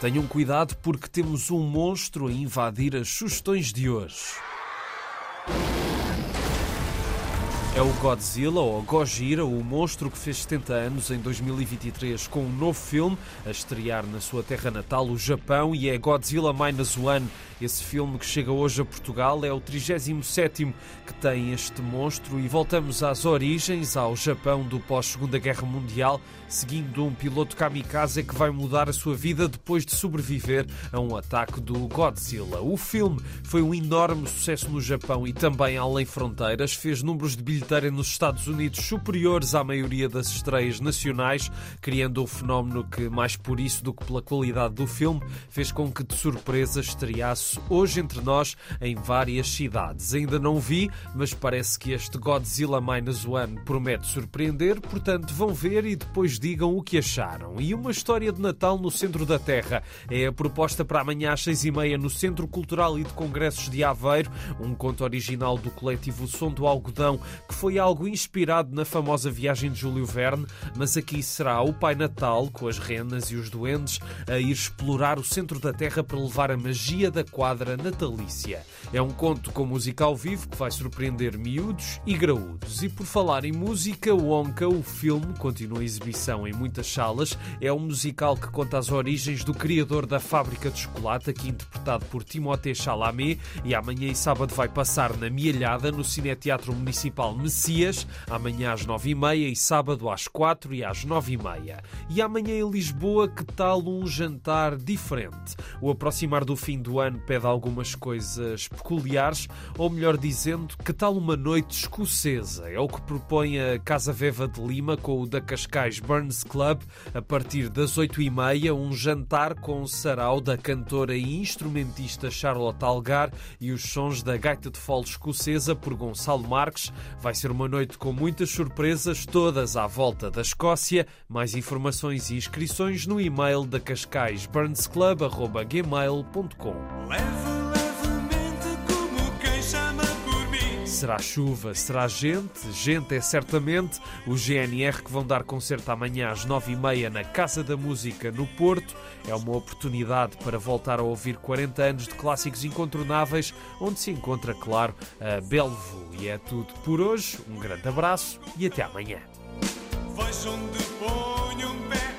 Tenham cuidado porque temos um monstro a invadir as sugestões de hoje. É o Godzilla ou Gojira, o monstro que fez 70 anos em 2023 com um novo filme a estrear na sua terra natal, o Japão, e é Godzilla Minus One. Esse filme que chega hoje a Portugal é o 37 que tem este monstro e voltamos às origens, ao Japão do pós-Segunda Guerra Mundial, seguindo um piloto kamikaze que vai mudar a sua vida depois de sobreviver a um ataque do Godzilla. O filme foi um enorme sucesso no Japão e também além fronteiras, fez números de bilheteira nos Estados Unidos superiores à maioria das estreias nacionais, criando um fenómeno que, mais por isso do que pela qualidade do filme, fez com que de surpresa estreasse hoje entre nós em várias cidades. Ainda não vi, mas parece que este Godzilla Minus One promete surpreender, portanto vão ver e depois digam o que acharam. E uma história de Natal no centro da Terra é a proposta para amanhã às seis e meia no Centro Cultural e de Congressos de Aveiro, um conto original do coletivo Som do Algodão que foi algo inspirado na famosa viagem de Júlio Verne, mas aqui será o Pai Natal, com as renas e os duendes, a ir explorar o centro da Terra para levar a magia da quadra natalícia. É um conto com música ao vivo que vai surpreender miúdos e graúdos. E por falar em música, o Onca, o filme, continua a exibição em muitas salas. É um musical que conta as origens do criador da fábrica de chocolate, aqui interpretado por Timothée Chalamet, e amanhã e sábado vai passar na Mielhada, no Cineteatro Municipal Messias, amanhã às nove e meia e sábado às quatro e às nove e meia. E amanhã em Lisboa, que tal um jantar diferente? O aproximar do fim do ano pede algumas coisas peculiares, ou melhor dizendo, que tal uma noite escocesa? É o que propõe a Casa Veva de Lima com o da Cascais Burns Club, a partir das oito e meia, um jantar com sarau da cantora e instrumentista Charlotte Algar e os sons da gaita de fole escocesa por Gonçalo Marques. Vai ser uma noite com muitas surpresas, todas à volta da Escócia. Mais informações e inscrições no e-mail da cascaisburnsclub.gmail.com. Será chuva, será gente, gente é certamente o GNR que vão dar concerto amanhã às nove e meia na Casa da Música no Porto. É uma oportunidade para voltar a ouvir 40 anos de clássicos incontornáveis, onde se encontra, claro, a Belvo. E é tudo por hoje. Um grande abraço e até amanhã. Vejo onde ponho um pé.